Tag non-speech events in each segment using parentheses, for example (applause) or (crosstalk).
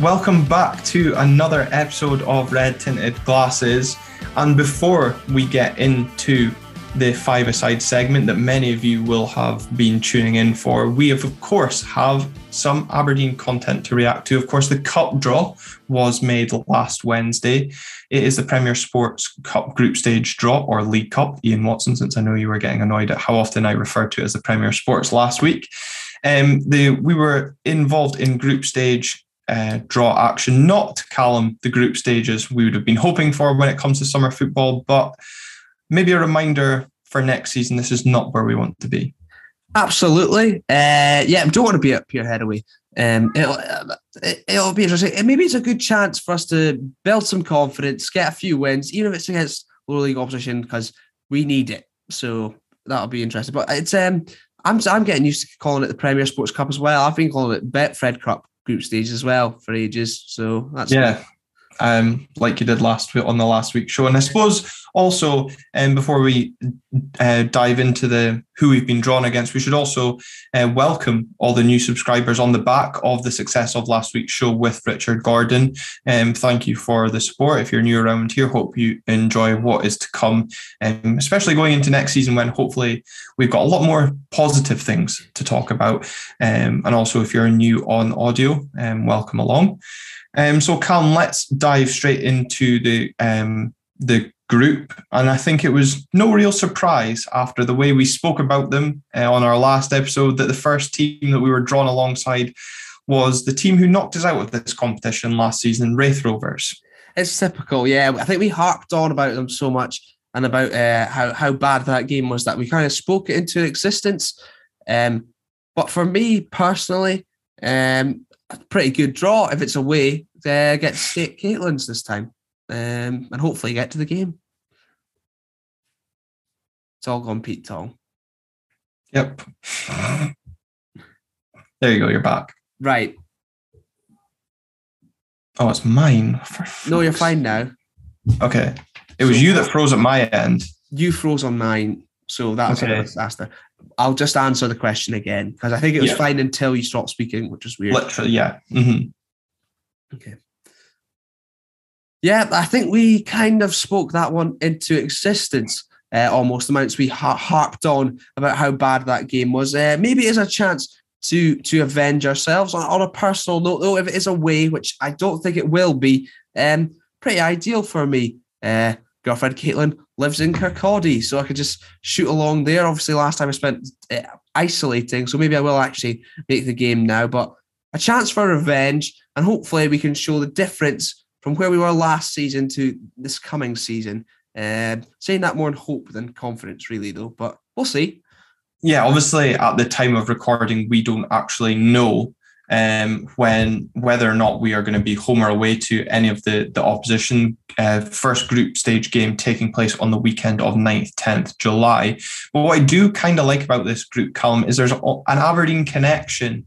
welcome back to another episode of Red Tinted Glasses. And before we get into the five-a-side segment that many of you will have been tuning in for, we have, of course, have some Aberdeen content to react to. Of course, the cup draw was made last Wednesday. It is the Premier Sports Cup group stage draw or League Cup. Ian Watson, since I know you were getting annoyed at how often I referred to it as the Premier Sports last week. Um, the, we were involved in group stage uh, draw action, not to Callum the group stages we would have been hoping for when it comes to summer football, but maybe a reminder for next season this is not where we want to be. Absolutely. Uh, yeah, don't want to be up your head away. Um, it'll, it'll be interesting. And maybe it's a good chance for us to build some confidence, get a few wins, even if it's against lower league opposition, because we need it. So that'll be interesting. But it's um, I'm I'm getting used to calling it the Premier Sports Cup as well. I've been calling it Betfred Cup group stage as well for ages. So that's yeah. Um, like you did last week on the last week show, and I suppose also, um, before we uh, dive into the who we've been drawn against, we should also uh, welcome all the new subscribers on the back of the success of last week's show with Richard Gordon. Um, thank you for the support. If you're new around here, hope you enjoy what is to come, um, especially going into next season when hopefully we've got a lot more positive things to talk about. Um, and also, if you're new on audio, um, welcome along. Um, so, Calum, let's dive straight into the um, the group. And I think it was no real surprise after the way we spoke about them uh, on our last episode that the first team that we were drawn alongside was the team who knocked us out of this competition last season, Raith Rovers. It's typical, yeah. I think we harped on about them so much and about uh, how how bad that game was that we kind of spoke it into existence. Um, but for me personally, um, pretty good draw if it's away. Uh, get St. Caitlin's this time um, and hopefully get to the game. It's all gone Pete Tong. Yep. There you go. You're back. Right. Oh, it's mine. no, you're fine now. Okay. It was so, you that froze at my end. You froze on mine. So that's okay. that's the. I'll just answer the question again because I think it was yeah. fine until you stopped speaking, which is weird. Literally, yeah. Mm-hmm. Okay. Yeah, I think we kind of spoke that one into existence. Uh, almost amounts we har- harped on about how bad that game was. Uh, maybe it is a chance to to avenge ourselves on, on a personal note, though. If it is a way, which I don't think it will be, um, pretty ideal for me. Uh, girlfriend Caitlin lives in Kirkcaldy, so I could just shoot along there. Obviously, last time I spent uh, isolating, so maybe I will actually make the game now. But a chance for revenge, and hopefully we can show the difference from where we were last season to this coming season. Uh, saying that more in hope than confidence, really, though. But we'll see. Yeah, obviously, at the time of recording, we don't actually know um, when whether or not we are going to be home or away to any of the the opposition. Uh, first group stage game taking place on the weekend of 9th, 10th July. But what I do kind of like about this group, Calum, is there's an Aberdeen connection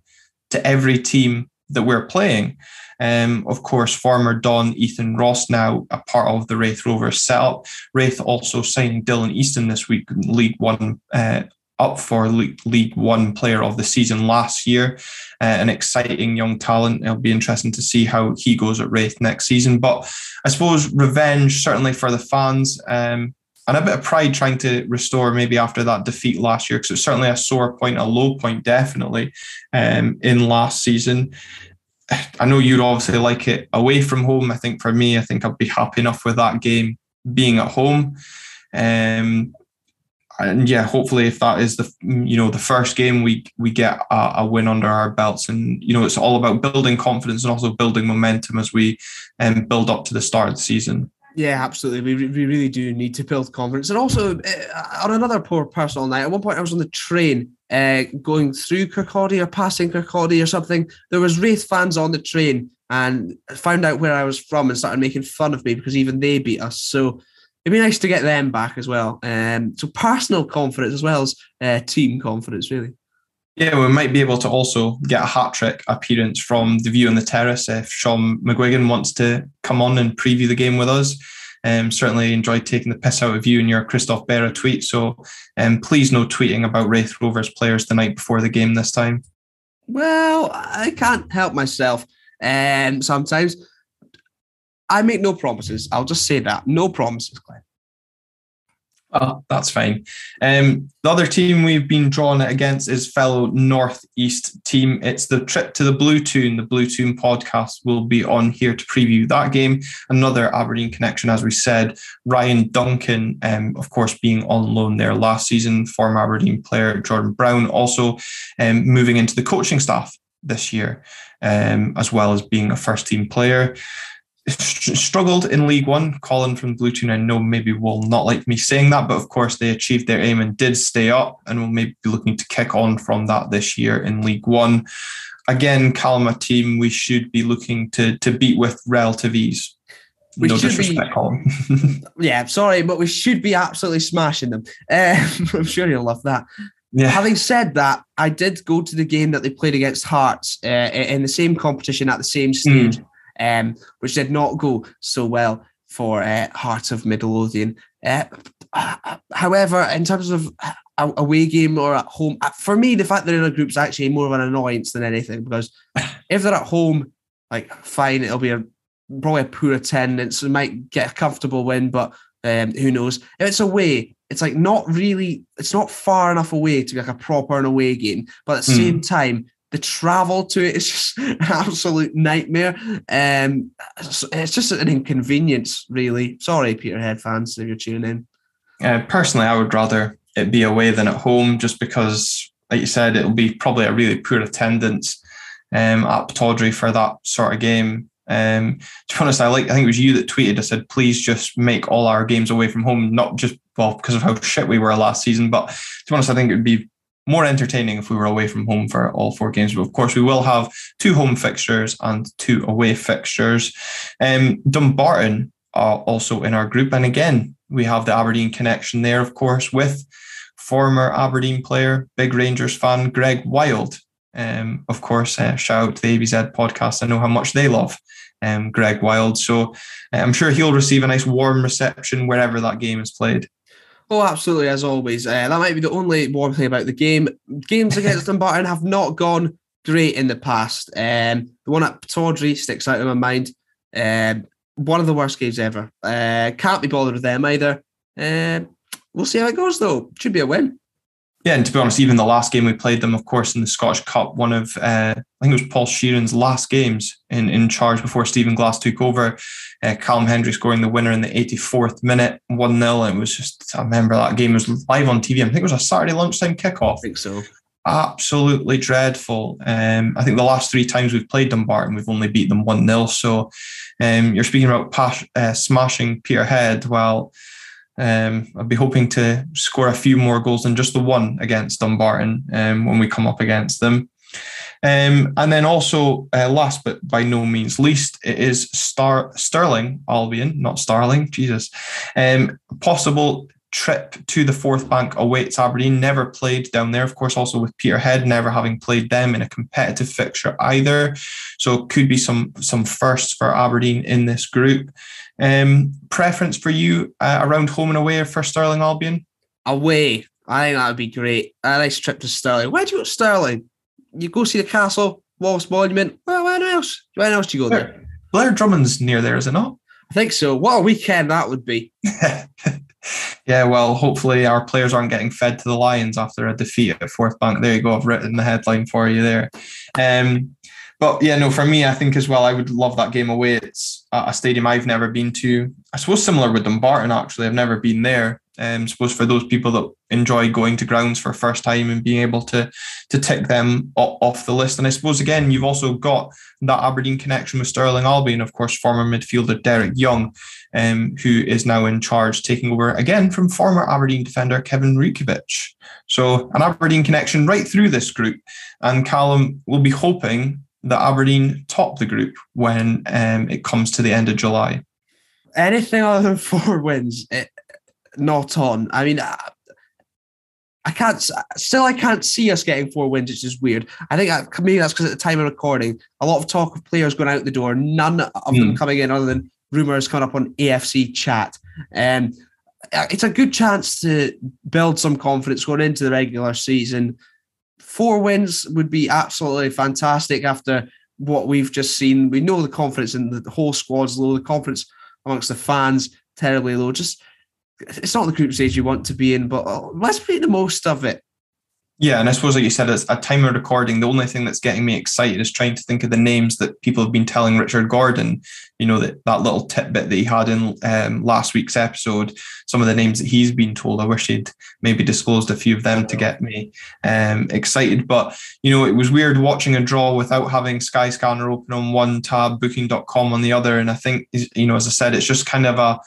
to every team that we're playing. Um, of course, former Don Ethan Ross now a part of the Raith Rovers setup. Raith also signed Dylan Easton this week, League One. Uh, up for League One Player of the Season last year, uh, an exciting young talent. It'll be interesting to see how he goes at Raith next season. But I suppose revenge certainly for the fans. Um, and a bit of pride trying to restore maybe after that defeat last year because it's certainly a sore point, a low point, definitely um, in last season. I know you'd obviously like it away from home. I think for me, I think I'd be happy enough with that game being at home. Um, and yeah, hopefully, if that is the you know the first game, we we get a, a, win under our belts, and you know it's all about building confidence and also building momentum as we um, build up to the start of the season. Yeah, absolutely. We, we really do need to build confidence. And also, uh, on another poor personal night, at one point I was on the train uh, going through Kirkcaldy or passing Kirkcaldy or something. There was Raith fans on the train and found out where I was from and started making fun of me because even they beat us. So it'd be nice to get them back as well. Um, so personal confidence as well as uh, team confidence, really. Yeah, we might be able to also get a hat trick appearance from the view on the terrace if Sean McGuigan wants to come on and preview the game with us. Um, certainly enjoyed taking the piss out of you in your Christophe Berra tweet. So um, please no tweeting about Raith Rovers players the night before the game this time. Well, I can't help myself. um, sometimes. I make no promises. I'll just say that. No promises, Glenn. Oh, that's fine. Um, the other team we've been drawn against is fellow Northeast team. It's the trip to the Blue Toon. The Blue Toon podcast will be on here to preview that game. Another Aberdeen connection, as we said. Ryan Duncan, um, of course, being on loan there last season. Former Aberdeen player Jordan Brown also um, moving into the coaching staff this year, um, as well as being a first team player struggled in League One. Colin from Blue Toon, I know maybe will not like me saying that, but of course they achieved their aim and did stay up, and will maybe be looking to kick on from that this year in League One. Again, Calma team we should be looking to to beat with relative ease. We no should disrespect, be- Colin. (laughs) Yeah, sorry, but we should be absolutely smashing them. (laughs) Um, I'm sure you'll love that. yeah, Having said that, I did go to the game that they played against Hearts uh, in the same competition at the same stage, um, which did not go so well for uh, Hearts of Midlothian. Uh, however, in terms of a away game or at home, uh, for me, the fact they're in a group is actually more of an annoyance than anything because if they're at home, like fine, it'll be a probably a poor attendance. We might get a comfortable win, but um, who knows? If it's away, it's like not really, it's not far enough away to be like a proper an away game. But at the Hmm. same time, the travel to it is just (laughs) an absolute nightmare. Um, it's just an inconvenience, really. Sorry, Peterhead fans, if you're tuning in. Uh, personally, I would rather it be away than at home, just because, like you said, it'll be probably a really poor attendance um, at Tawdry for that sort of game. Um, to be honest, I like. I think it was you that tweeted. I said, "Please just make all our games away from home, not just well because of how shit we were last season, but to be honest, I think it would be more entertaining if we were away from home for all four games. But of course, we will have two home fixtures and two away fixtures. Um, Dumbarton are also in our group, and again, we have the Aberdeen connection there, of course, with former Aberdeen player, big Rangers fan, Greg Wylde. Um, of course, uh, shout out to the ABZ podcast. I know how much they love um, Greg Wylde. So uh, I'm sure he'll receive a nice warm reception wherever that game is played. Oh, absolutely, as always. Uh, that might be the only warm thing about the game. Games against (laughs) Dumbarton have not gone great in the past. Um, the one at Tawdry sticks out in my mind. Um, one of the worst games ever. Uh, can't be bothered with them either. Um, we'll see how it goes, though. Should be a win. Yeah, and to be honest, even the last game we played them, of course, in the Scottish Cup, one of uh, I think it was Paul Sheerin's last games in, in charge before Stephen Glass took over. Uh, Callum Hendry scoring the winner in the 84th minute, 1 0. And it was just, I remember that game was live on TV. I think it was a Saturday lunchtime kickoff. I think so. Absolutely dreadful. Um, I think the last three times we've played Dumbarton, we've only beat them 1 0. So um, you're speaking about pas- uh, smashing Peterhead. Well, um, I'd be hoping to score a few more goals than just the one against Dumbarton um, when we come up against them. Um, and then also, uh, last but by no means least, it is Star Stirling Albion, not Starling. Jesus, um, possible trip to the Forthbank awaits Aberdeen. Never played down there, of course. Also with Peterhead, never having played them in a competitive fixture either. So could be some some firsts for Aberdeen in this group. Um, preference for you uh, around home and away for Stirling Albion? Away. I think that would be great. A nice trip to Stirling. Where do you go to Stirling? You go see the castle, Wallace Monument. Well, where else? Where else do you go there? Blair, Blair Drummond's near there, is it not? I think so. What a weekend that would be. (laughs) yeah, well, hopefully our players aren't getting fed to the Lions after a defeat at Forthbank. There you go. I've written the headline for you there. Um, but yeah, no, for me, I think as well, I would love that game away. It's a stadium I've never been to. I suppose similar with Dumbarton, actually. I've never been there. Um, I suppose for those people that enjoy going to grounds for first time and being able to to tick them off the list. And I suppose again, you've also got that Aberdeen connection with Stirling Albion, of course, former midfielder Derek Young, um, who is now in charge, taking over again from former Aberdeen defender Kevin Rutkiewicz. So an Aberdeen connection right through this group. And Callum will be hoping that Aberdeen top the group when um, it comes to the end of July. Anything other than (laughs) four wins, it, not on. I mean, I, I can't. Still, I can't see us getting four wins. It's just weird. I think that, maybe that's because at the time of recording, a lot of talk of players going out the door, none of mm. them coming in, other than rumors coming up on AFC chat. Um, it's a good chance to build some confidence going into the regular season. Four wins would be absolutely fantastic after what we've just seen. We know the confidence in the whole squad's low, the confidence amongst the fans terribly low. Just it's not the group stage you want to be in, but uh, let's make the most of it. Yeah, and I suppose, like you said, it's a time of recording. The only thing that's getting me excited is trying to think of the names that people have been telling Richard Gordon. You know that that little tidbit that he had in um, last week's episode. Some of the names that he's been told. I wish he'd maybe disclosed a few of them to get me um, excited. But you know, it was weird watching a draw without having Skyscanner open on one tab, Booking.com on the other. And I think, you know, as I said, it's just kind of a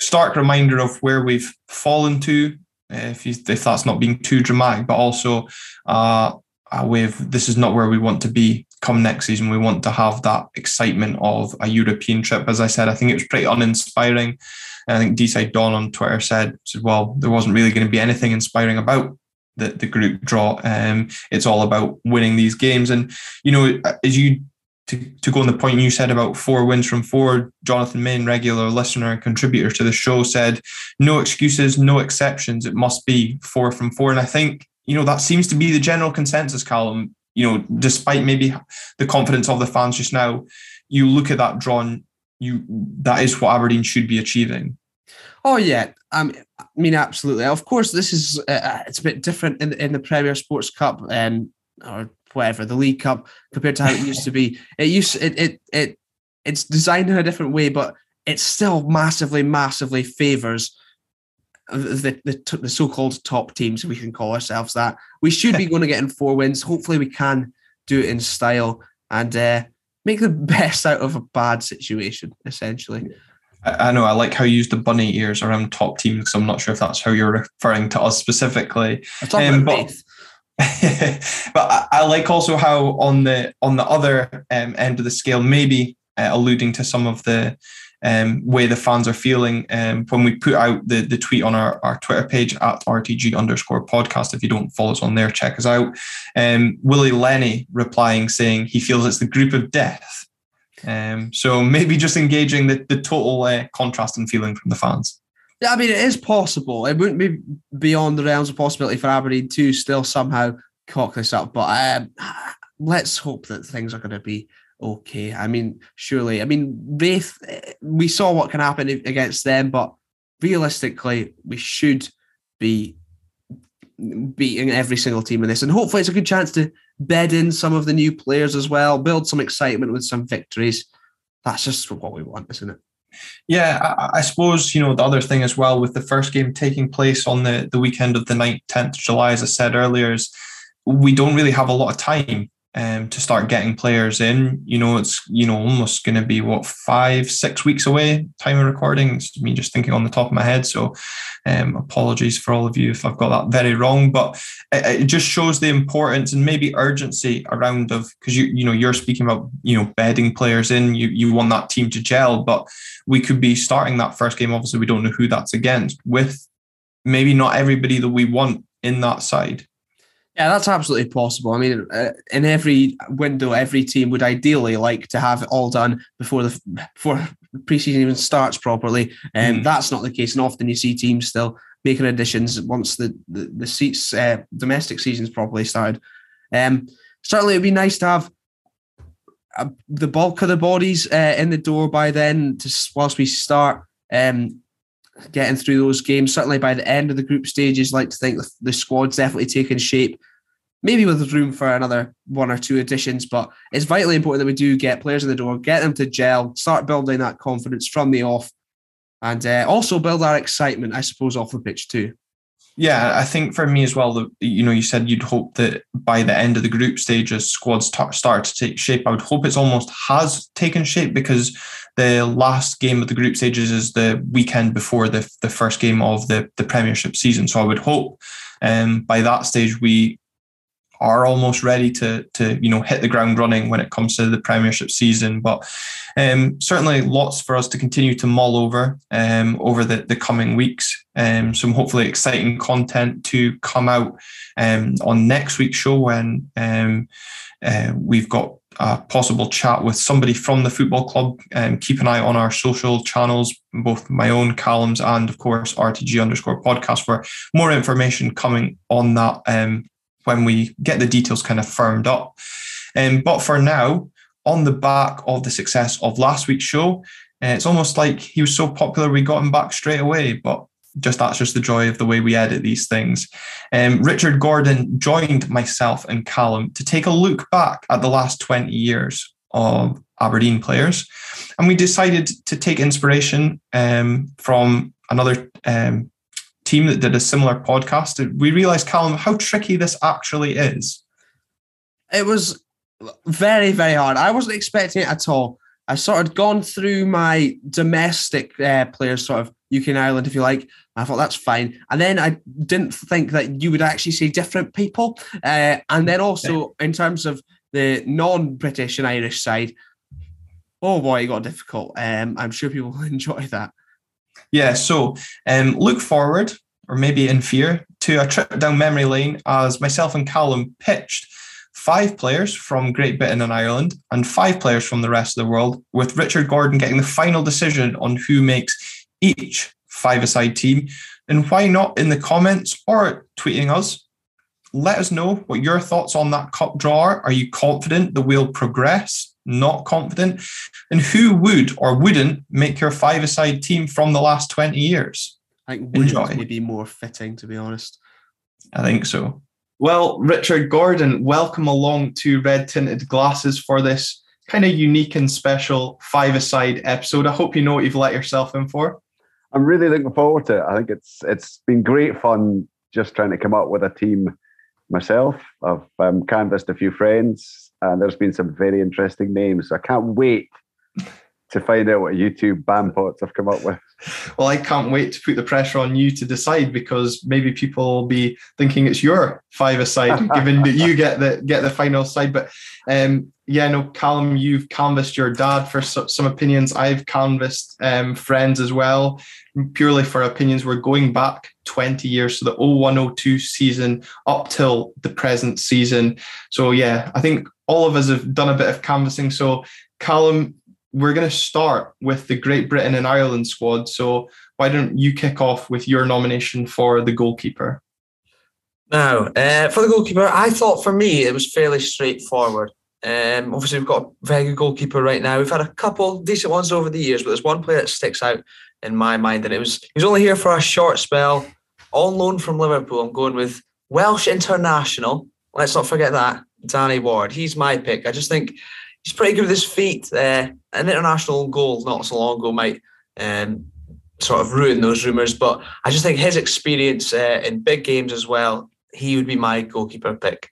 stark reminder of where we've fallen to if you, if that's not being too dramatic, but also uh, a way of this is not where we want to be come next season. We want to have that excitement of a European trip. As I said, I think it was pretty uninspiring. I think D-side Don on Twitter said, said, well, there wasn't really going to be anything inspiring about the, the group draw. Um, it's all about winning these games. And, you know, as you to, to go on the point you said about four wins from four, Jonathan Main, regular listener and contributor to the show, said, no excuses, no exceptions. It must be four from four. And I think, you know, that seems to be the general consensus, Callum. You know, despite maybe the confidence of the fans just now, you look at that drawn, you that is what Aberdeen should be achieving. Oh yeah, I mean absolutely. Of course, this is uh, uh it's a bit different in in the Premier Sports Cup, um, or whatever the League Cup compared to how it used to be. (laughs) It used it it it it's designed in a different way, but it still massively, massively favors the, the, the so-called top teams. We can call ourselves that. We should be (laughs) going to get in four wins. Hopefully, we can do it in style and uh, make the (laughs) best out of a bad situation. Essentially. I know I like how you use the bunny ears around top teams because I'm not sure if that's how you're referring to us specifically. I'm talking um, about but, (laughs) but I, I, like also how on the on the other um, end of the scale, maybe uh, alluding to some of the um, way the fans are feeling um, when we put out the, the tweet on our, our Twitter page at RTG underscore podcast. If you don't follow us on there, check us out. Um, Willie Lenny replying saying he feels it's the group of death. Um, so maybe just engaging the, the total uh, contrast and feeling from the fans. I mean, it is possible. It wouldn't be beyond the realms of possibility for Aberdeen to still somehow cock this up. But um, (sighs) let's hope that things are going to be okay. I mean, surely. I mean, Raith, we saw what can happen against them, but realistically, we should be beating every single team in this. And hopefully, it's a good chance to bed in some of the new players as well, build some excitement with some victories. That's just what we want, isn't it? Yeah, I, I, suppose you know the other thing as well with the first game taking place on the the weekend of the 9th, 10th July, as I said earlier, is we don't really have a lot of time um, to start getting players in. You know, it's you know almost going to be what five, six weeks away. Time of recording. It's me just thinking on the top of my head. So, um, apologies for all of you if I've got that very wrong. But it, it just shows the importance and maybe urgency around of because you you know you're speaking about you know bedding players in. You you want that team to gel, but we could be starting that first game. Obviously, we don't know who that's against with maybe not everybody that we want in that side. Yeah, that's absolutely possible. I mean, uh, in every window, every team would ideally like to have it all done before the before preseason even starts properly, and um, mm. that's not the case. And often you see teams still making additions once the the, the seats uh, domestic season's properly started. Um, certainly, it'd be nice to have uh, the bulk of the bodies uh, in the door by then, to whilst we start. Um, getting through those games. Certainly by the end of the group stages, like to think the squad's definitely taken shape maybe with room for another one or two additions. But it's vitally important that we do get players in the door, get them to gel, start building that confidence from the off, and uh, also build our excitement, I suppose, off the pitch too. Yeah, I think for me as well, the, you know, you said you'd hope that by the end of the group stages, squads t- start to take shape. I would hope it's almost has taken shape because the last game of the group stages is the weekend before the, the first game of the, the Premiership season. So I would hope um, by that stage we are almost ready to to you know hit the ground running when it comes to the Premiership season. But um, certainly lots for us to continue to mull over um, over the, the coming weeks. Um, some hopefully exciting content to come out um, on next week's show when um, uh, we've got a possible chat with somebody from the football club. Um, keep an eye on our social channels, both my own columns and, of course, RTG underscore podcast for more information coming on that um, when we get the details kind of firmed up. Um, but for now, on the back of the success of last week's show. Uh, it's almost like he was so popular we got him back straight away, but just that's just the joy of the way we edit these things. Um, Richard Gordon joined myself and Callum to take a look back at the last 20 years of Aberdeen players. And we decided to take inspiration um, from another um, team that did a similar podcast. We realized, Callum, how tricky this actually is. It was very, very hard. I wasn't expecting it at all. I sort of gone through my domestic uh, players, sort of UK and Ireland, if you like. I thought that's fine. And then I didn't think that you would actually see different people. Uh, and then also in terms of the non-British and Irish side, oh boy, it got difficult. Um, I'm sure people (laughs) will enjoy that. Yeah, so um, look forward, or maybe in fear, to a trip down memory lane as myself and Callum pitched five players from Great Britain and Ireland and five players from the rest of the world, with Richard Gordon getting the final decision on who makes each five-a-side team. And why not in the comments or tweeting us? Let us know what your thoughts on that cup draw are. Are you confident that we'll progress? Not confident? And who would or wouldn't make your five-a-side team from the last 20 years? I think Enjoy. would be more fitting, to be honest. I think so. Well, Richard Gordon, welcome along to Red Tinted Glasses for this kind of unique and special five-a-side episode. I hope you know what you've let yourself in for. I'm really looking forward to it. I think it's it's been great fun just trying to come up with a team myself. I've um, canvassed a few friends, and there's been some very interesting names. I can't wait to find out what YouTube bandpots have come up with. Well, I can't wait to put the pressure on you to decide because maybe people will be thinking it's your five aside, (laughs) given that you get the get the final side. But um, yeah, no, Callum, you've canvassed your dad for some opinions. I've canvassed um, friends as well, purely for opinions. We're going back 20 years, so the 0102 season up till the present season. So yeah, I think all of us have done a bit of canvassing. So Callum, we're going to start with the Great Britain and Ireland squad. So why don't you kick off with your nomination for the goalkeeper? Now, uh, for the goalkeeper, I thought for me it was fairly straightforward. Um, obviously, we've got a very good goalkeeper right now. We've had a couple decent ones over the years, but there's one player that sticks out in my mind, and it was he was only here for a short spell, on loan from Liverpool. I'm going with Welsh international. Let's not forget that Danny Ward. He's my pick. I just think he's pretty good with his feet. Uh, an international goal not so long ago might um, sort of ruin those rumours, but I just think his experience uh, in big games as well, he would be my goalkeeper pick.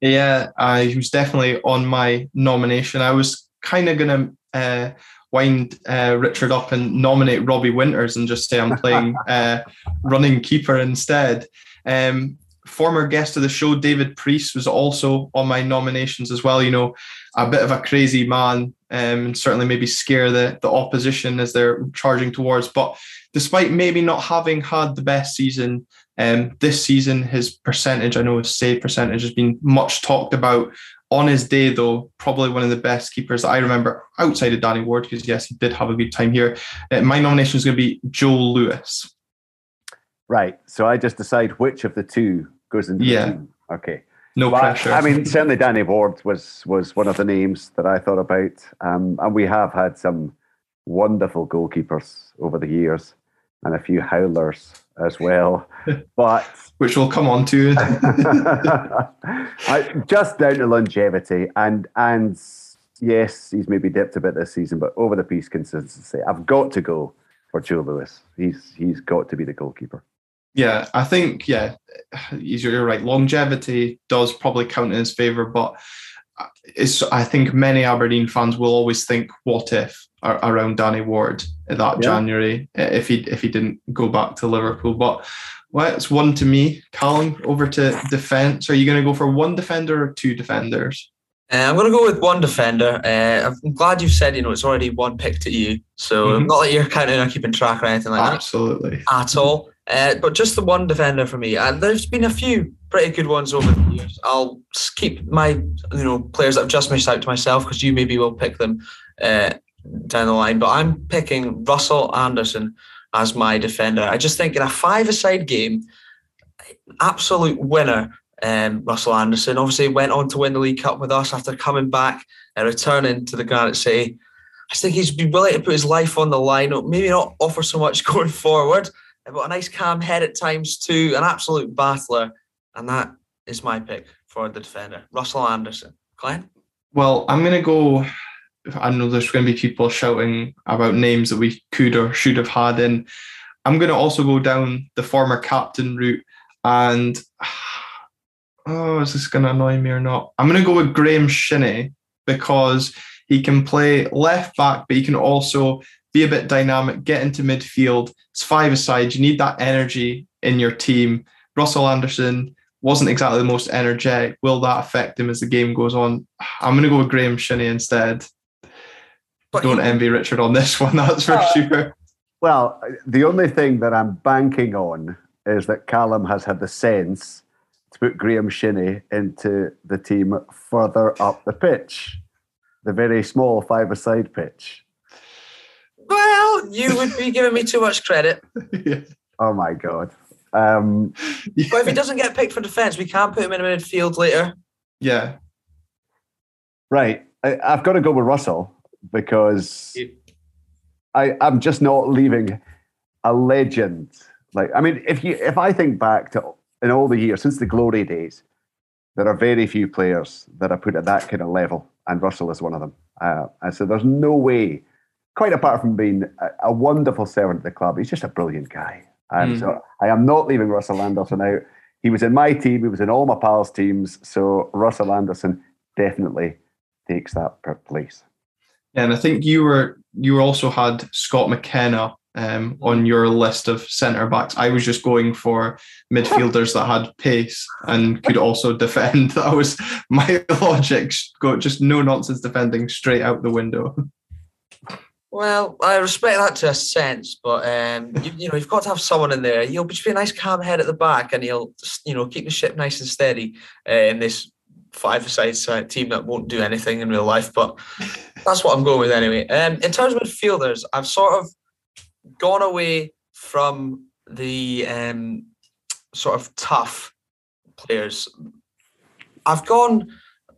Yeah, uh, he was definitely on my nomination. I was kind of going to uh, wind uh, Richard up and nominate Robbie Winters and just say I'm playing (laughs) uh, running keeper instead. Um, former guest of the show, David Priest, was also on my nominations as well. You know, a bit of a crazy man, um, and certainly maybe scare the, the opposition as they're charging towards. But despite maybe not having had the best season um, this season, his percentage, I know his save percentage has been much talked about. On his day, though, probably one of the best keepers that I remember outside of Danny Ward, because yes, he did have a good time here. Uh, my nomination is going to be Joe Lewis. Right. So I just decide which of the two goes into yeah. the team. Okay. No but, pressure. I mean, (laughs) certainly Danny Ward was was one of the names that I thought about, um, and we have had some wonderful goalkeepers over the years, and a few howlers as well. (laughs) But which we'll come on to. (laughs) I, just down to longevity, and and yes, he's maybe dipped a bit this season, but over the piece consistency, I've got to go for Joe Lewis. He's he's got to be the goalkeeper. Yeah, I think yeah, you're right. Longevity does probably count in his favour, but it's I think many Aberdeen fans will always think, "What if?" around Danny Ward that yeah. January if he if he didn't go back to Liverpool. But well, it's one to me. Callum, over to defence. Are you going to go for one defender or two defenders? Uh, I'm going to go with one defender. Uh, I'm glad you've said you know it's already one pick to you, so mm-hmm. not that you're counting or keeping track or anything like Absolutely. that. Absolutely, at all. Uh, but just the one defender for me, and there's been a few pretty good ones over the years. I'll keep my you know players that I've just missed out to myself because you maybe will pick them uh, down the line. But I'm picking Russell Anderson as my defender. I just think in a five-a-side game, absolute winner. um, Russell Anderson. Obviously, went on to win the League Cup with us after coming back and returning to the Granite City. I think he's been willing to put his life on the line, maybe not offer so much (laughs) going forward, but a nice calm head at times too, an absolute battler. And that is my pick for the defender, Russell Anderson. Glenn? Well, I'm going to go. I know there's going to be people shouting about names that we could or should have had in. I'm going to also go down the former captain route. And (sighs) oh, is this going to annoy me or not? I'm going to go with Graeme Shinnie because he can play left back, but he can also be a bit dynamic, get into midfield. It's five aside. You need that energy in your team. Russell Anderson wasn't exactly the most energetic. Will that affect him as the game goes on? I'm going to go with Graeme Shinnie instead. But Don't he, envy Richard on this one, (laughs) that's for uh, sure. Well, the only thing that I'm banking on is that Callum has had the sense to put Graeme Shinnie into the team further up the pitch, the very small five-a-side pitch. Well, you would be giving me too much credit. (laughs) yeah. Oh my god. Um, yeah. But if he doesn't get picked for defence, we can't put him in the midfield later. Yeah. Right. I, have got to go with Russell because I, I'm just not leaving a legend. Like, I mean, if you if I think back to in all the years since the glory days, there are very few players that are put at that kind of level, and Russell is one of them. Uh, and so there's no way, quite apart from being a, a wonderful servant of the club, he's just a brilliant guy. And mm. so I am not leaving Russell Anderson out. He was in my team. He was in all my pals' teams. So Russell Anderson definitely takes that place. Yeah, and I think you were you also had Scott McKenna um, on your list of centre backs. I was just going for midfielders that had pace and could also (laughs) defend. That was my (laughs) logic. Go just no nonsense defending straight out the window. (laughs) Well, I respect that to a sense, but um, you, you, know you've got to have someone in there. He'll just be a nice calm head at the back, and he'll you know keep the ship nice and steady uh, in this five-a-side team that won't do anything in real life. But that's what I'm going with anyway. Um, in terms of midfielders, I've sort of gone away from the um, sort of tough players. I've gone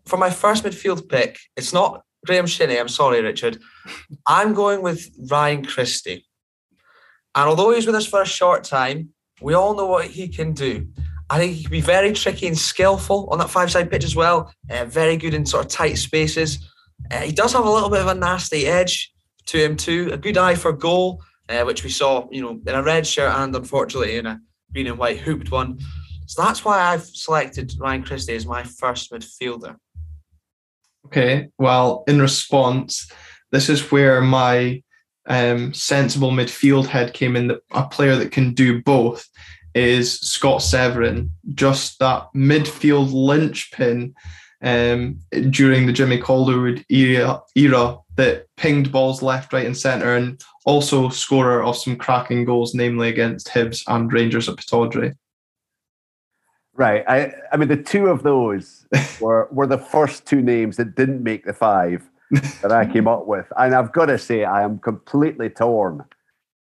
for my first midfield pick. It's not Graeme Shinnie. I'm sorry, Richard. I'm going with Ryan Christie. And although he's with us for a short time, we all know what he can do. I think he can be very tricky and skillful on that five side pitch as well. Uh, very good in sort of tight spaces. Uh, he does have a little bit of a nasty edge to him too. A good eye for goal, uh, which we saw, you know, in a red shirt and unfortunately in a green and white hooped one. So that's why I've selected Ryan Christie as my first midfielder. Okay, well, in response, this is where my um, sensible midfield head came in. A player that can do both is Scott Severin, just that midfield linchpin um, during the Jimmy Calderwood era, era that pinged balls left, right, and centre, and also scorer of some cracking goals, namely against Hibs and Rangers at Pittodrie. Right. I I mean the two of those (laughs) were were the first two names that didn't make the five that I came up with. And I've got to say I am completely torn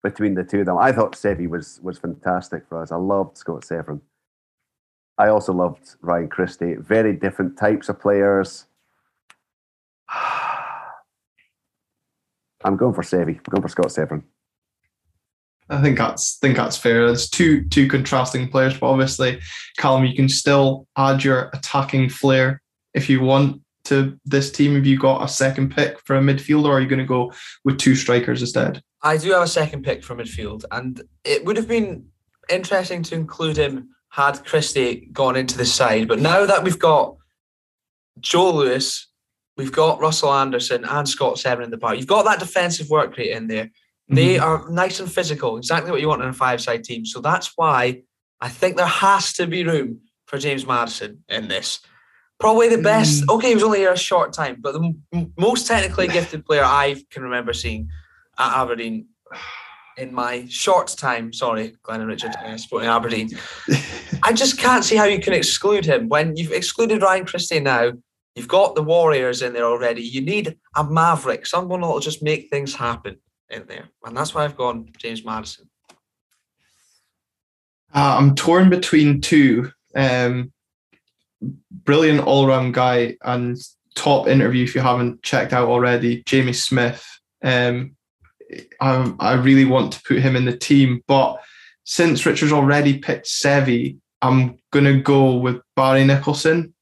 between the two of them. I thought Sevi was was fantastic for us. I loved Scott Severin. I also loved Ryan Christie. Very different types of players. (sighs) I'm going for Sevi. I'm going for Scott Severin. I think that's think that's fair. There's two two contrasting players, but obviously, Callum, you can still add your attacking flair if you want to this team. Have you got a second pick for a midfielder, or are you going to go with two strikers instead? I do have a second pick for midfield, and it would have been interesting to include him had Christie gone into the side. But now that we've got Joe Lewis, we've got Russell Anderson and Scott Severin in the back, you've got that defensive work rate in there. They mm-hmm. are nice and physical, exactly what you want in a five side team. So that's why I think there has to be room for James Maddison in this. Probably the best. Mm. Okay, he was only here a short time, but the m- most technically (sighs) gifted player I can remember seeing at Aberdeen in my short time. Sorry, Glenn and Richard, uh, sporting Aberdeen. (laughs) I just can't see how you can exclude him when you've excluded Ryan Christie now. You've got the Warriors in there already. You need a Maverick, someone that'll just make things happen in there, and that's why I've gone James Maddison. Uh, I'm torn between two. Um, brilliant all round guy and top interview if you haven't checked out already. Jamie Smith. Um, I, I really want to put him in the team, but since Richard's already picked Sevi, I'm going to go with Barry Nicholson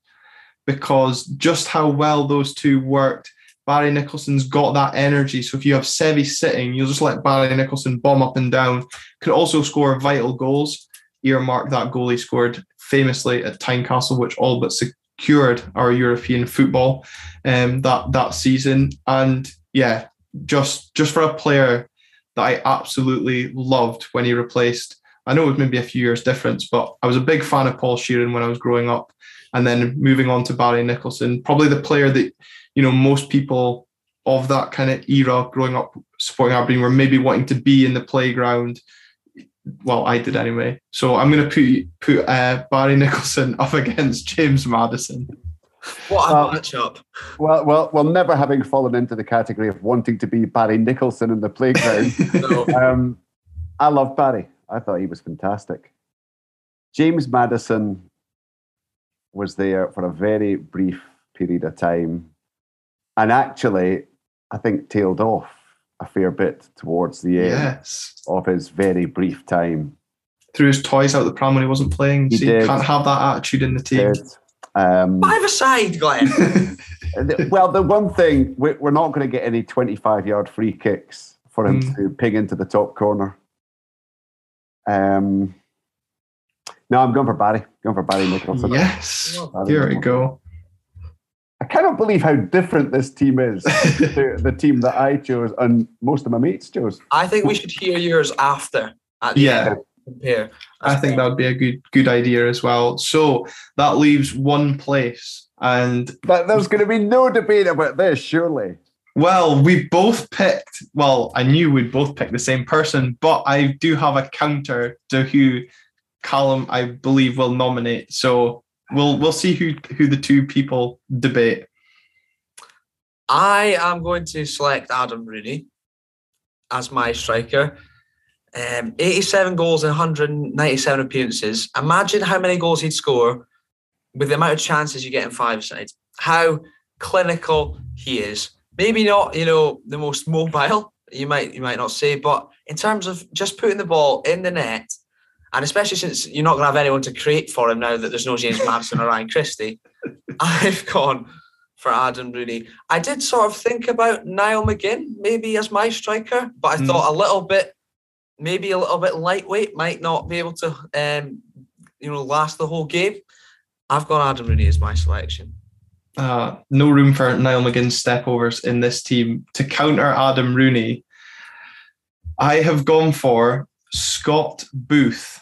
because just how well those two worked. Barry Nicholson's got that energy. So if you have Seve sitting, you'll just let Barry Nicholson bomb up and down. Can also score vital goals. Earmark that goal he scored famously at Tynecastle, which all but secured our European football um, that that season. And yeah, just just for a player that I absolutely loved when he replaced. I know it was maybe a few years difference, but I was a big fan of Paul Sheerin when I was growing up. And then moving on to Barry Nicholson, probably the player that, you know, most people of that kind of era growing up supporting Aberdeen were maybe wanting to be in the playground. Well, I did anyway. So I'm going to put put uh, Barry Nicholson up (laughs) against James Maddison. What a well, matchup! Well, well, well, never having fallen into the category of wanting to be Barry Nicholson in the playground. (laughs) no. um, I love Barry. I thought he was fantastic. James Maddison was there for a very brief period of time, and actually, I think tailed off a fair bit towards the end yes. of his very brief time. Threw his toys out the pram when he wasn't playing. He so did. you can't have that attitude in the team. Um, Five aside, Glenn. (laughs) well, the one thing we're not going to get any 25 yard free kicks for him mm. to ping into the top corner. Um, no, I'm going for Barry. Going for Barry Nicholson. Yes, Barry here we go. I cannot believe how different this team is (laughs) to the team that I chose and most of my mates chose. I think we should hear yours after. yeah. Compare. I think that would be a good good idea as well. So that leaves one place, and but there's going to be no debate about this, surely. Well, we both picked. Well, I knew we'd both pick the same person, but I do have a counter to who Callum, I believe, will nominate. So we'll we'll see who who the two people debate. I am going to select Adam Rooney as my striker. Um, 87 goals in 197 appearances. Imagine how many goals he'd score with the amount of chances you get in five sides. How clinical he is. Maybe not, you know, the most (laughs) mobile. You might you might not say, but in terms of just putting the ball in the net, and especially since you're not going to have anyone to create for him now that there's no James Maddison or Ryan Christie, (laughs) I've gone for Adam Rooney. I did sort of think about Niall McGinn maybe as my striker, but I mm. thought a little bit maybe a little bit lightweight, might not be able to, um, you know, last the whole game. I've got Adam Rooney as my selection. Uh, no room for Niall McGinn's stepovers in this team. To counter Adam Rooney, I have gone for Scott Booth.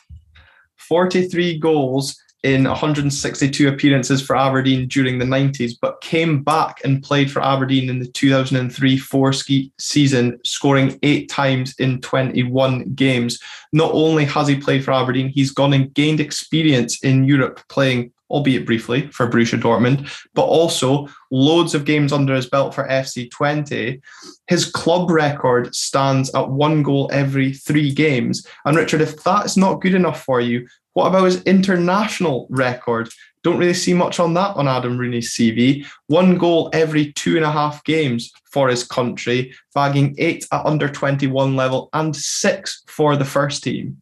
43 goals in 162 appearances for Aberdeen during the 90s, but came back and played for Aberdeen in the 2003 4 ski season, scoring eight times in 21 games. Not only has he played for Aberdeen, he's gone and gained experience in Europe playing albeit briefly, for Borussia Dortmund, but also loads of games under his belt for FC Twente. His club record stands at one goal every three games. And Richard, if that's not good enough for you, what about his international record? Don't really see much on that on Adam Rooney's CV. One goal every two and a half games for his country, bagging eight at under 21 level and six for the first team.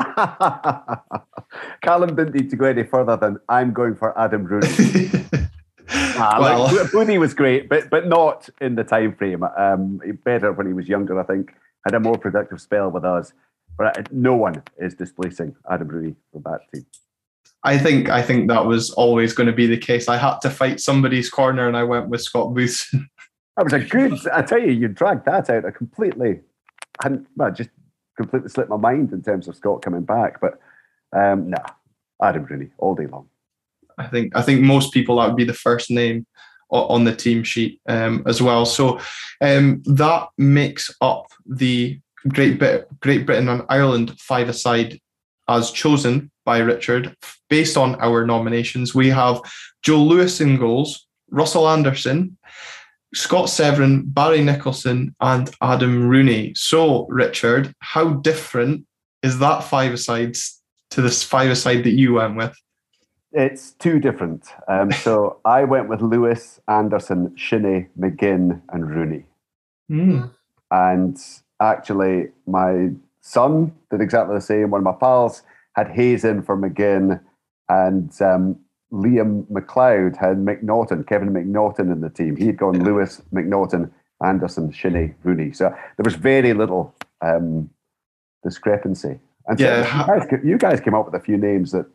(laughs) Callum didn't need to go any further than I'm going for Adam Rooney. (laughs) Ah, well, like, Rooney was great, but but not in the time frame. Um, better when he was younger, I think. Had a more productive spell with us. But no one is displacing Adam Rooney from that team. I think I think that was always going to be the case. I had to fight somebody's corner, and I went with Scott Booth. (laughs) that was a good. I tell you, you dragged that out. I completely hadn't well, just completely slipped my mind in terms of Scott coming back. But um, nah, Adam Rooney all day long. I think I think most people that would be the first name on the team sheet um, as well. So um, that makes up the Great, Brit- Great Britain and Ireland five aside as chosen by Richard. Based on our nominations, we have Joe Lewis in goals, Russell Anderson, Scott Severin, Barry Nicholson, and Adam Rooney. So, Richard, how different is that five aside to this five aside that you went with? It's two different. Um, (laughs) so I went with Lewis, Anderson, Shinnie, McGinn, and Rooney. Mm. And actually, my son did exactly the same. One of my pals had Hayes in for McGinn, and um, Liam McLeod had McNaughton, Kevin McNaughton in the team. He had gone (laughs) Lewis, McNaughton, Anderson, Shinnie, Rooney. So there was very little um, discrepancy. And so Yeah. you, guys, you guys came up with a few names that,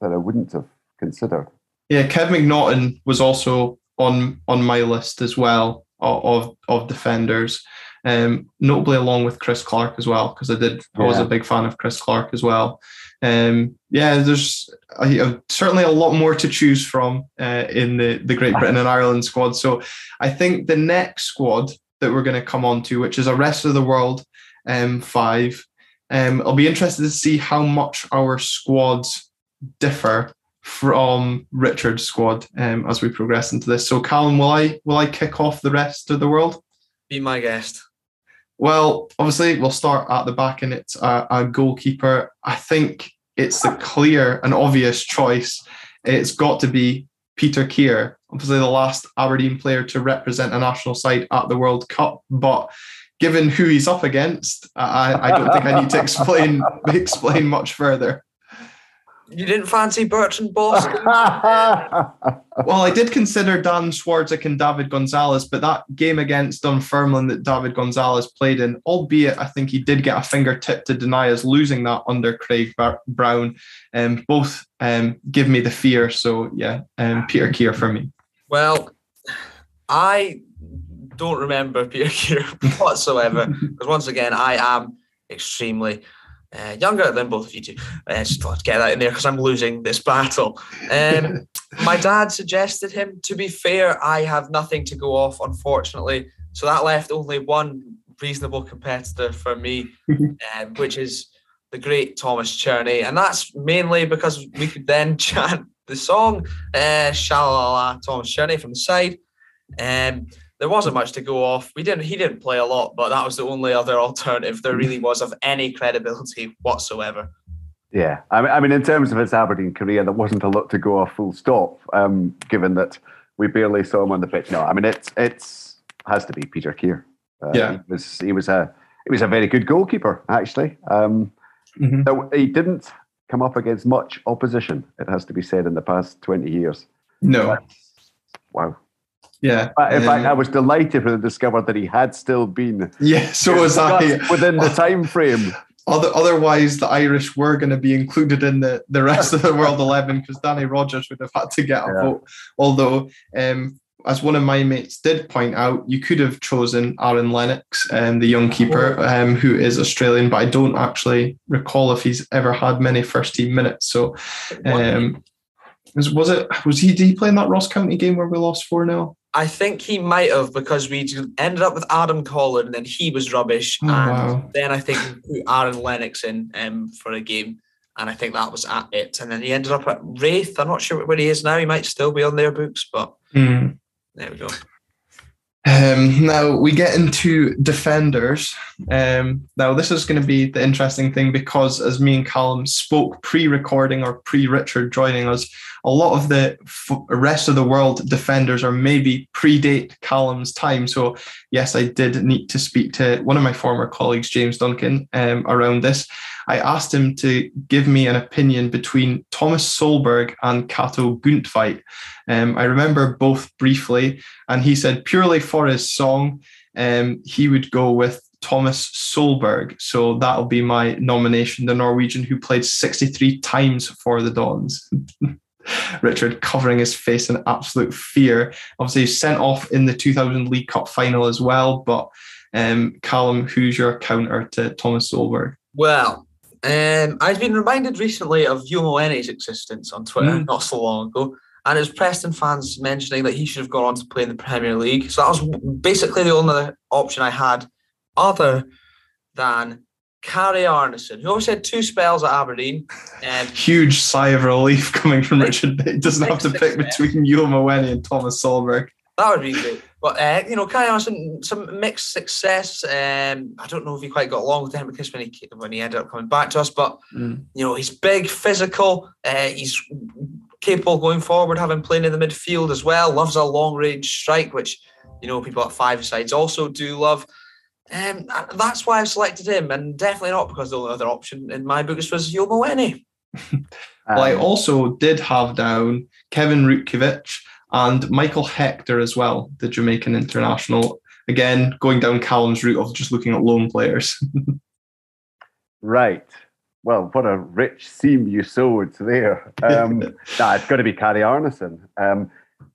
that I wouldn't have considered. Yeah, Kev McNaughton was also on on my list as well of of, of defenders, um, notably along with Chris Clark as well because I did I was a big fan of Chris Clark as well. Um, yeah, there's uh, certainly a lot more to choose from uh, in the the Great Britain and Ireland squad. So I think the next squad that we're going to come on to, which is a rest of the world um, five, um, I'll be interested to see how much our squads differ from Richard's squad um, as we progress into this. So, Callum, will I will I kick off the rest of the world? Be my guest. Well, obviously, we'll start at the back, and it's a, a goalkeeper. I think it's the clear and obvious choice. It's got to be Peter Kjær, obviously the last Aberdeen player to represent a national side at the World Cup. But given who he's up against, I, I don't think I need to explain (laughs) explain much further. You didn't fancy Bertrand Boston? (laughs) Well, I did consider Dan Swarzik and David Gonzalez, but that game against Dunfermline that David Gonzalez played in, albeit I think he did get a fingertip to deny us losing that under Craig Bar- Brown, um, both um, give me the fear. So, yeah, um, Peter Kjær for me. Well, I don't remember Peter Kjær (laughs) whatsoever because once again, I am extremely uh, younger than both of you two. Uh, just thought I'd get that in there because I'm losing this battle. Um, (laughs) my dad suggested him. To be fair, I have nothing to go off, unfortunately. So that left only one reasonable competitor for me, (laughs) um, which is the great Thomas Cerny. And that's mainly because we could then (laughs) chant the song, uh, Shalala Thomas Cerny from the side. Um, there wasn't much to go off. We didn't. He didn't play a lot, but that was the only other alternative there really was of any credibility whatsoever. Yeah, I mean, I mean, in terms of his Aberdeen career, there wasn't a lot to go off full stop. Um, given that we barely saw him on the pitch. No, I mean, it's it's has to be Peter Kjær. Uh, Yeah. he was he was a he was a very good goalkeeper actually. Um, Mhm. though he didn't come up against much opposition. It has to be said in the past twenty years. No, Wow. Yeah. Uh, In fact, I was delighted when I discovered that he had still been yeah, so was I. within the time frame. Other, otherwise, the Irish were going to be included in the, the rest of the World 11 because Danny Rogers would have had to get a Yeah. vote. Although, um, as one of my mates did point out, you could have chosen Aaron Lennox, um, the young keeper um, who is Australian, but I don't actually recall if he's ever had many first team minutes. So, um, was, was it was he did he play in that Ross County game where we lost four 0 I think he might have because we ended up with Adam Collin and then he was rubbish. Oh, and wow. then I think we put Aaron Lennox in um, for a game. And I think that was at it. And then he ended up at Raith. I'm not sure where he is now. He might still be on their books, but there we go. Um, now we get into defenders. Um, now this is going to be the interesting thing because as me and Callum spoke pre-recording or pre-Richard joining us, a lot of the rest of the world defenders are maybe predate Callum's time. So yes, I did need to speak to one of my former colleagues, James Duncan, um, around this. I asked him to give me an opinion between Thomas Solberg and Cato Guntveit. Um, I remember both briefly, and he said purely for his song, um, he would go with Thomas Solberg. So that'll be my nomination, the Norwegian who played 63 times for the Dons. (laughs) Richard covering his face in absolute fear. Obviously, he's sent off in the 2000 League Cup final as well. But um, Callum, who's your counter to Thomas Solberg? Well, um, I've been reminded recently of Youl Mawene's existence on Twitter Mm. not so long ago. And it was Preston fans mentioning that he should have gone on to play in the Premier League. So that was basically the only option I had other than Kari Arnason, who always had two spells at Aberdeen. Um, (laughs) Huge sigh of relief coming from Richard. He doesn't have to pick between Youl Mawene and Thomas Solberg. That would be great. But uh, you know, Kari Arnason, some mixed success. Um, I don't know if he quite got along with him because when he when he ended up coming back to us, but Mm. you know, he's big, physical. Uh, he's capable going forward, having played in the midfield as well. Loves a long range strike, which you know people at five sides also do love. Um, that's why I've selected him, and definitely not because the only other option in my books was Youl Mawene. (laughs) well, I um, also did have down Kevin Rutkiewicz and Michael Hector as well, the Jamaican international. Again, going down Callum's route of just looking at loan players. (laughs) right. Well, what a rich seam you sowed there. (laughs) Um, nah, it's got to be Kari Arnason. Um,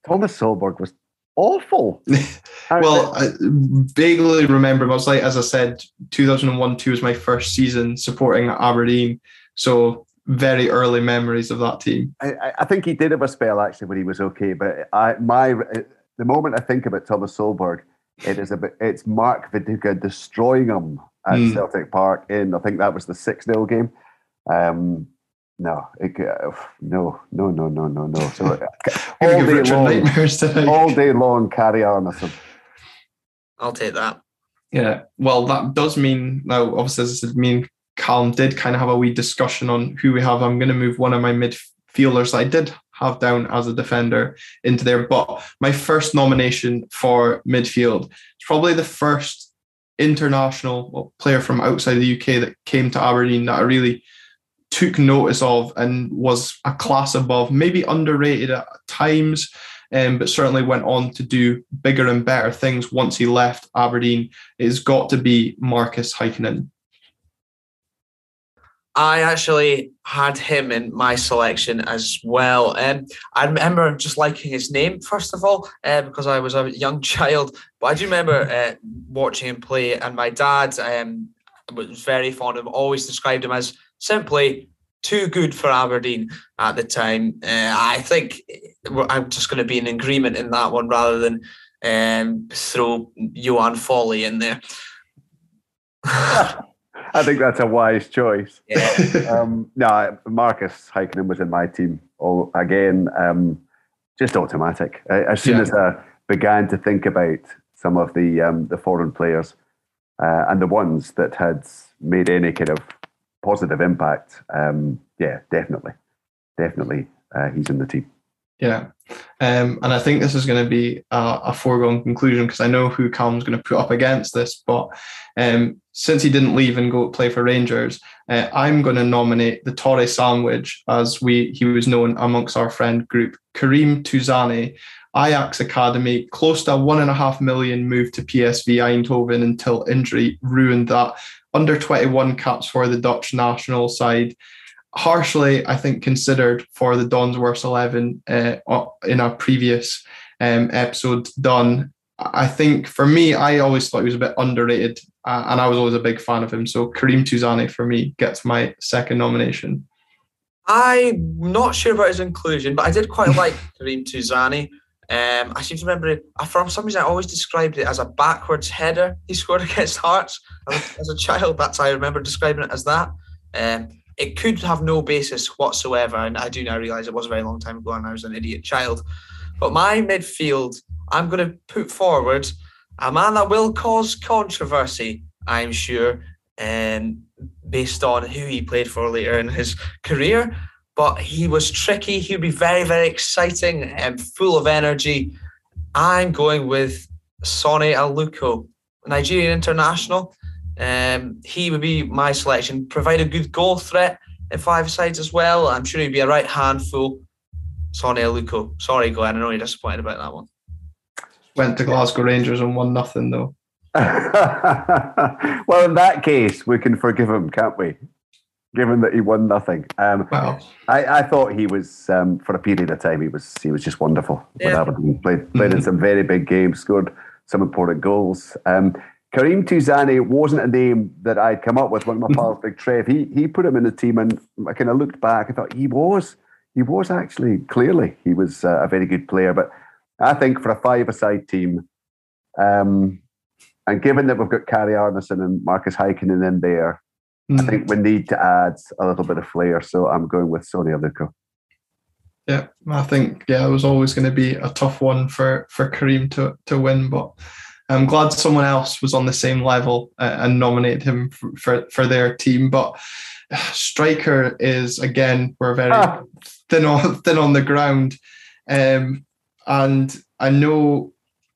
Thomas Solberg was awful. (laughs) well, I vaguely remember. I was like, as I said, 2001 2 was my first season supporting Aberdeen. So very early memories of that team. I, I, think he did have a spell actually when he was okay, but I my the moment I think about Thomas Solberg, it is a bit, it's Mark Viduka destroying him at mm. Celtic Park in I think that was the six 0 game. Um, no, it, uh, no, no, no, no, no, no. So (laughs) uh, all day long, all day long, Kari Arnason. I'll take that. Yeah, well, that does mean now. Obviously, as I said, mean Callum did kind of have a wee discussion on who we have. I'm going to move one of my midfielders that I did have down as a defender into there. But my first nomination for midfield is probably the first international player from outside the UK that came to Aberdeen that I really took notice of and was a class above, maybe underrated at times. Um, but certainly went on to do bigger and better things once he left Aberdeen. It's got to be Markus Heikkinen. I actually had him in my selection as well. Um, I remember just liking his name, first of all, uh, because I was a young (laughs) child. But I do remember uh, watching him play, and my dad um, was very fond of him, always described him as simply too good for Aberdeen at the time. Uh, I think I'm just going to be in agreement in that one rather than um, throw Johan Foley in there. (laughs) I think that's a wise choice. Yeah. (laughs) um, no, Markus Heikkinen was in my team all again. Um, just automatic. As soon yeah. as I began to think about some of the um, the foreign players uh, and the ones that had made any kind of positive impact, um, yeah, definitely, definitely, uh, he's in the team. Yeah. Um, and I think this is going to be a, a foregone conclusion because I know who Calum's going to put up against this. But um, since he didn't leave and go play for Rangers, uh, I'm going to nominate the Torre sandwich as we he was known amongst our friend group, Karim Touzani, Ajax Academy, close to a one and a half million move to PSV Eindhoven until injury ruined that. Under 21 caps for the Dutch national side harshly, I think, considered for the Don's Worst 11 uh, in our previous um, episode done. I think for me, I always thought he was a bit underrated, uh, and I was always a big fan of him. So Karim Touzani for me gets my second nomination. I'm not sure about his inclusion, but I did quite like Karim Touzani. Um, I seem to remember it, from some reason I always described it as a backwards header he (laughs) scored against Hearts. As a child, that's how I remember describing it as that. Um, it could have no basis whatsoever. And I do now realise it was a very long time ago and I was an idiot child. But my midfield, I'm going to put forward a man that will cause controversy, I'm sure, um, based on who he played for later in his career. But he was tricky. He'd be very, very exciting and full of energy. I'm going with Sone Aluko, Nigerian international. Um, he would be my selection. Provide a good goal threat at five sides as well. I'm sure he'd be a right handful. Sone Aluko. Sorry, Glenn. I know you're disappointed about that one. Went to Glasgow Rangers and won nothing though. (laughs) well, in that case, we can forgive him, can't we? Given that he won nothing. Um, wow. I, I thought he was um, for a period of time. He was he was just wonderful. Yeah. Played played mm-hmm. in some very big games, scored some important goals. Um, Karim Touzani wasn't a name that I'd come up with. One of my (laughs) pals, Big Trev, he he put him in the team, and I kind of looked back. I thought he was, he was actually clearly he was uh, a very good player. But I think for a five-a-side team, um, and given that we've got Kari Arnason and Markus Heikkinen in there, mm. I think we need to add a little bit of flair. So I'm going with Sone Aluko. Yeah, I think yeah, it was always going to be a tough one for for Karim to to win, but I'm glad someone else was on the same level uh, and nominated him for, for, for their team. But uh, (sighs) striker is again we're very ah. thin on (laughs) thin on the ground, um, and I know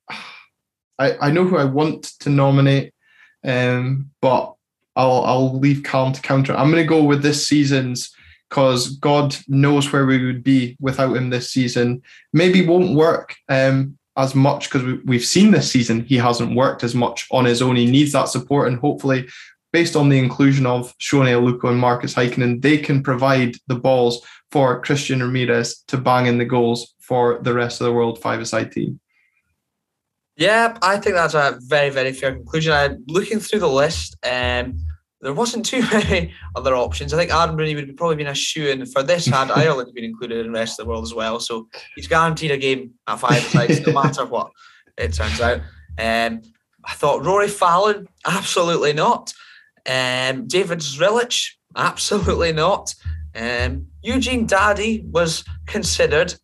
(sighs) I, I know who I want to nominate, um, but I'll I'll leave Callum to counter. I'm going to go with this season's because God knows where we would be without him this season. Maybe won't work um, as much because we, have seen this season he hasn't worked as much on his own. He needs that support, and hopefully, based on the inclusion of Sone Aluko and Markus Heikkinen, they can provide the balls for Christian Ramirez to bang in the goals for the rest of the world five-a-side team. Yeah, I think that's a very, very fair conclusion. I looking through the list, um, there wasn't too (laughs) many other options. I think Adam Rooney would have probably been a shoe in for this had (laughs) Ireland been included in the rest of the world as well. So he's guaranteed a game at five sides, no matter what it turns out. Um, I thought Rory Fallon, absolutely not. Um, David Zrilic, absolutely not. Um, Eugene Dadi was considered,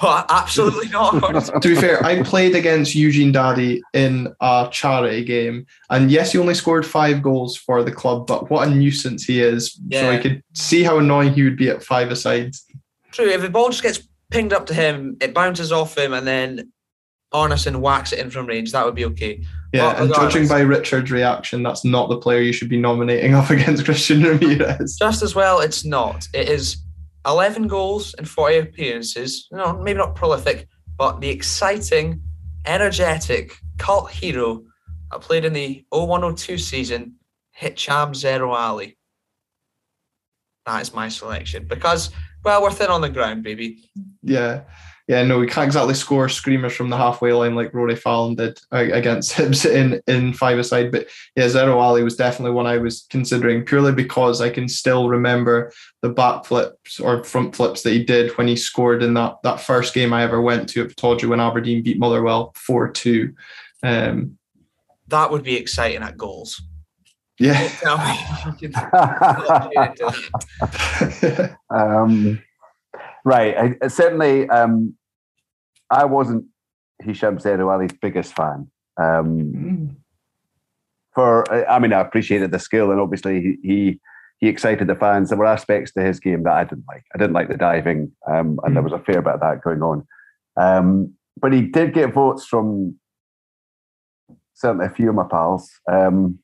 but absolutely not. (laughs) to be fair, I played against Eugene Dadi in a charity game, and yes, he only scored five goals for the club, but what a nuisance he is. Yeah. So I could see how annoying he would be at five aside. True, if the ball just gets pinged up to him, it bounces off him, and then Arnason whacks it in from range, that would be okay. Yeah, but and judging by Richard's reaction, that's not the player you should be nominating (laughs) up against Christian Ramirez. Just as well, it's not. It is 11 goals in 40 appearances. No, maybe not prolific, but the exciting, energetic cult hero that played in the 0102 season, Hicham Zerouali. That is my selection because, well, we're thin on the ground, baby. Yeah yeah, no, we can't exactly score screamers from the halfway line like Rory Fallon did against (laughs) Hibs in in five aside. But yeah, Zerouali was definitely one I was considering purely because I can still remember the back flips or front flips that he did when he scored in that that first game I ever went to at Pittodrie when Aberdeen beat Motherwell four two. Um, that would be exciting at goals. Yeah. (laughs) (laughs) um, right. I, certainly, um, I wasn't Hicham Zerouali's biggest fan. Um, mm. For I mean, I appreciated the skill, and obviously he, he, excited the fans. There were aspects to his game that I didn't like. I didn't like the diving, um, and mm. there was a fair bit of that going on. Um, but he did get votes from certainly a few of my pals. Um,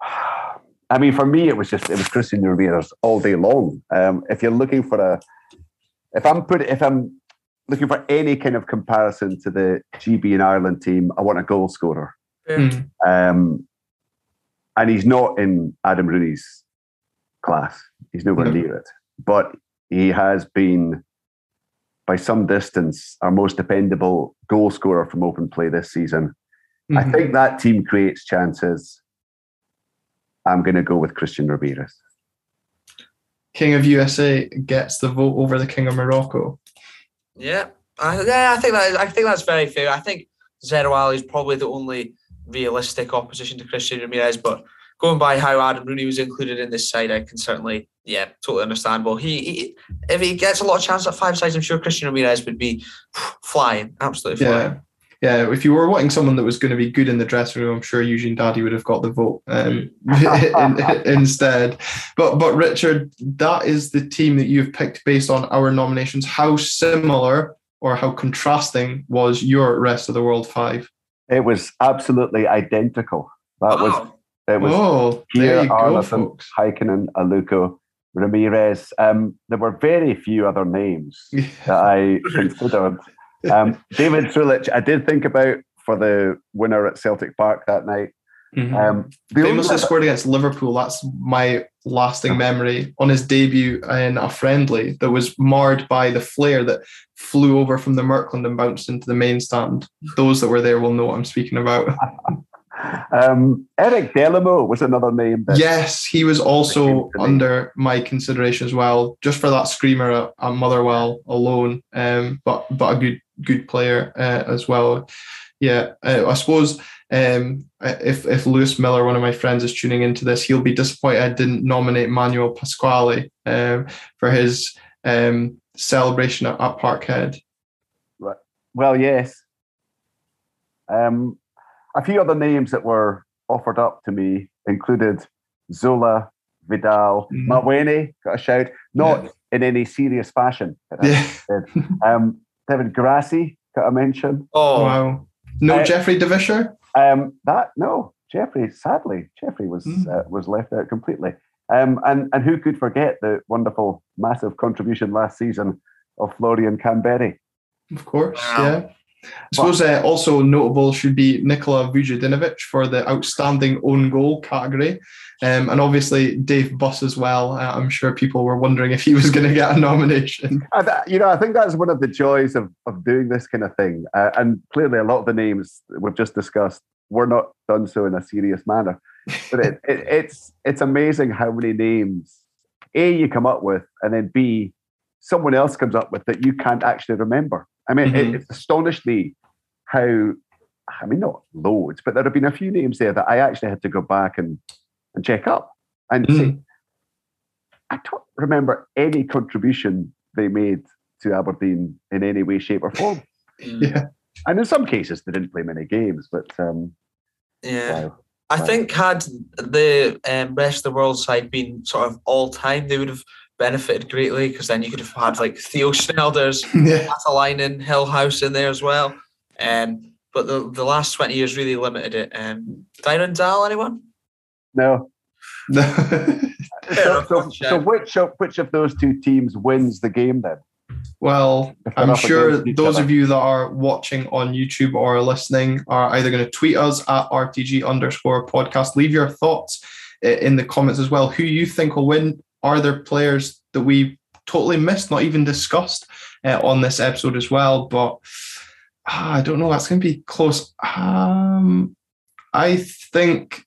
(sighs) I mean, for me, it was just it was Christian Ramirez all day long. Um, if you're looking for a, if I'm put if I'm looking for any kind of comparison to the GB and Ireland team, I want a goal scorer. Mm. Um, and he's not in Adam Rooney's class. He's nowhere no. near it. But he has been, by some distance, our most dependable goal scorer from open play this season. Mm-hmm. I think that team creates chances. I'm going to go with Christian Ramirez. King of USA gets the vote over the King of Morocco. Yeah, I, yeah, I think that is, I think that's very fair. I think Zerouali is probably the only realistic opposition to Christian Ramirez, but going by how Adam Rooney was included in this side, I can certainly, yeah, totally understandable. He, he if he gets a lot of chance at five sides, I'm sure Christian Ramirez would be flying, absolutely flying. Yeah. Yeah, if you were wanting someone that was going to be good in the dressing room, I'm sure Eugene Dadi would have got the vote um, (laughs) (laughs) instead. But but Richard, that is the team that you've picked based on our nominations. How similar or how contrasting was your rest of the world five? It was absolutely identical. That was it was oh, there you go, folks. Heikkinen, Aluko, Ramirez. Um, there were very few other names (laughs) that I considered. Um, David Zrilic, I did think about for the winner at Celtic Park that night. Mm-hmm. Um, they must have scored against Liverpool. That's my lasting memory on his debut in a friendly that was marred by the flare that flew over from the Merkland and bounced into the main stand. Those that were there will know what I'm speaking about. (laughs) (laughs) um, Eric Deloumeaux was another name. yes, he was also under my consideration as well, just for that screamer at, at Motherwell alone. Um, but but a good good player uh, as well. Yeah, uh, I suppose um, if if Lewis Miller, one of my friends, is tuning into this, he'll be disappointed I didn't nominate Manuel Pasquale um, for his um, celebration at, at, Parkhead. Right. Well, yes. Um, a few other names that were offered up to me included Zola, Vidal, mm. Mawene, got a shout, not yeah. in any serious fashion. Yeah. um, David Grassi got a mention. Oh, wow. No uh, Jeffrey de Visscher? Um, that, no, Jeffrey, sadly, Jeffrey was mm. uh, was left out completely. Um, and, and who could forget the wonderful, massive contribution last season of Florian Kamberi? Of course, wow. yeah. I suppose uh, also notable should be Nikola Vujadinovic for the outstanding own goal category. Um, and obviously Dave Buss as well. Uh, I'm sure people were wondering if he was (laughs) going to get a nomination. you know, I think that's one of the joys of, of doing this kind of thing. Uh, and clearly, a lot of the names we've just discussed were not done so in a serious manner. But it, it, it's it's amazing how many names a you come up with, and then b someone else comes up with that you can't actually remember. I mean, mm-hmm. it, it's astonished me how, I mean, not loads, but there have been a few names there that I actually had to go back and, and check up and mm. say, I don't remember any contribution they made to Aberdeen in any way, shape, or form. (laughs) yeah. And in some cases, they didn't play many games, but um, yeah. Wow. I wow. think had the um, rest of the world side been sort of all time, they would have benefited greatly because then you could have had like Theo Snelders, (laughs) yeah. Paatelainen, Hillhouse in there as well. Um, but the, the last 20 years really limited it. Um, Dyron Daal, anyone? No. No. (laughs) so, so, so, which of, which of those two teams wins the game then? Well, I'm sure those other. of you that are watching on YouTube or listening are either going to tweet us at RTG underscore podcast. Leave your thoughts in the comments as well. Who you think will win? Are there players that we totally missed, not even discussed uh, on this episode as well? But uh, I don't know. That's going to be close. Um, I think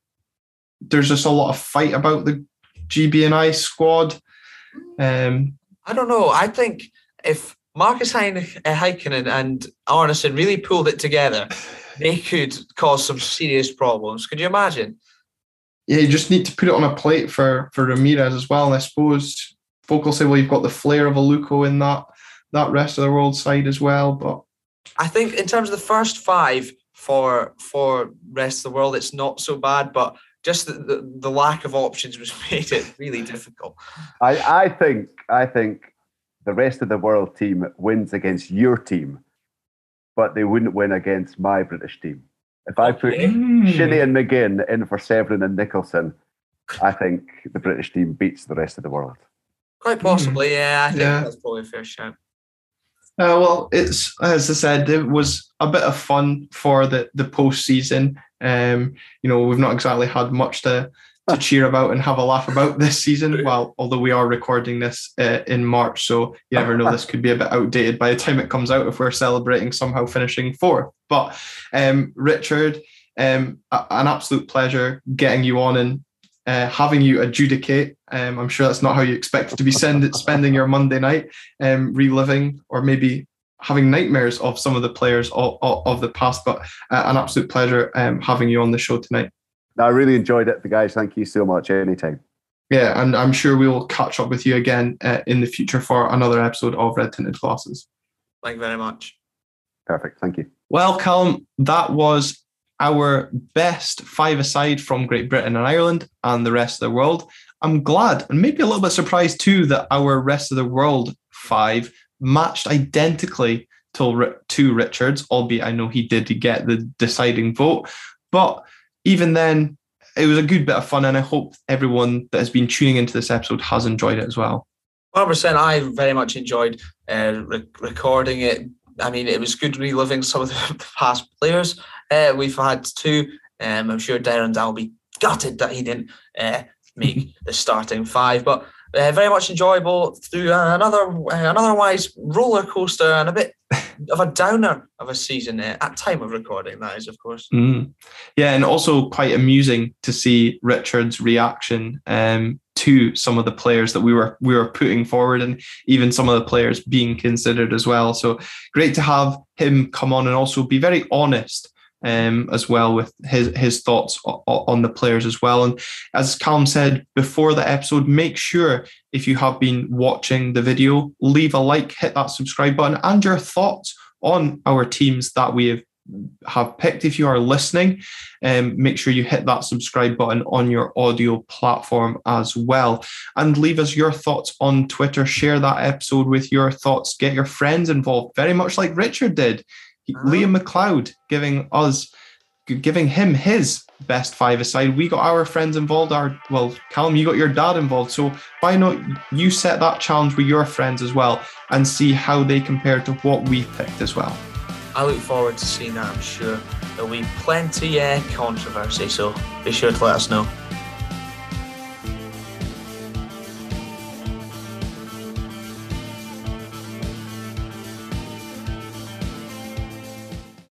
there's just a lot of fight about the GBNI squad. Um, I don't know. I think if Markus Heikkinen and Arnason really pulled it together, they could cause some serious problems. Could you imagine? Yeah, you just need to put it on a plate for for Ramirez as well. And I suppose folk will say, well, you've got the flair of Aluko in that that rest of the world side as well. But I think in terms of the first five for for rest of the world, it's not so bad. But just the, the, the lack of options was (laughs) made it really difficult. I, I think I think the rest of the world team wins against your team, but they wouldn't win against my British team. If I put mm. Shinnie and McGinn in for Severin and Nicholson, I think the British team beats the rest of the world. Quite possibly, mm. yeah. I think yeah. that's probably a fair shout. Uh, well, it's as I said, it was a bit of fun for the the post season. Um, you know, we've not exactly had much to to cheer about and have a laugh about this season. Well, although we are recording this uh, in March, so you never know, this could be a bit outdated by the time it comes out if we're celebrating somehow finishing fourth. But um, Richard, um, an absolute pleasure getting you on and uh, having you adjudicate. Um, I'm sure that's not how you expected to be send, spending your Monday night, um, reliving or maybe having nightmares of some of the players of, of, of the past. But uh, an absolute pleasure um, having you on the show tonight. I really enjoyed it, the guys. Thank you so much. Anytime. Yeah, and I'm sure we will catch up with you again uh, in the future for another episode of Red Tinted Glasses. Thank you very much. Perfect. Thank you. Well, Callum, that was our best five aside from Great Britain and Ireland and the rest of the world. I'm glad and maybe a little bit surprised too that our rest of the world five matched identically to, to Richards, albeit I know he did get the deciding vote. But even then, it was a good bit of fun, and I hope everyone that has been tuning into this episode has enjoyed it as well. 100%. I very much enjoyed uh, re- recording it. I mean, it was good reliving some of the (laughs) past players uh, we've had too. Um, I'm sure Darren Dow will be gutted that he didn't uh, make (laughs) the starting five, but uh, very much enjoyable through another uh, otherwise roller coaster and a bit of a downer of a season uh, at time of recording. That is, of course. Mm. Yeah, and also quite amusing to see Richard's reaction um, to some of the players that we were we were putting forward, and even some of the players being considered as well. So great to have him come on and also be very honest um, as well with his his thoughts on the players as well. And as Callum said before the episode, make sure if you have been watching the video, leave a like, hit that subscribe button, and your thoughts on our teams that we have have picked. If you are listening, um, make sure you hit that subscribe button on your audio platform as well. And leave us your thoughts on Twitter. Share that episode with your thoughts. Get your friends involved, very much like Richard did. Uh-huh. Liam McLeod giving us, giving him his best five aside. We got our friends involved. Our well, Callum, you got your dad involved. So why not you set that challenge with your friends as well and see how they compare to what we picked as well. I look forward to seeing that. I'm sure there'll be plenty of uh, controversy. So be sure to let us know.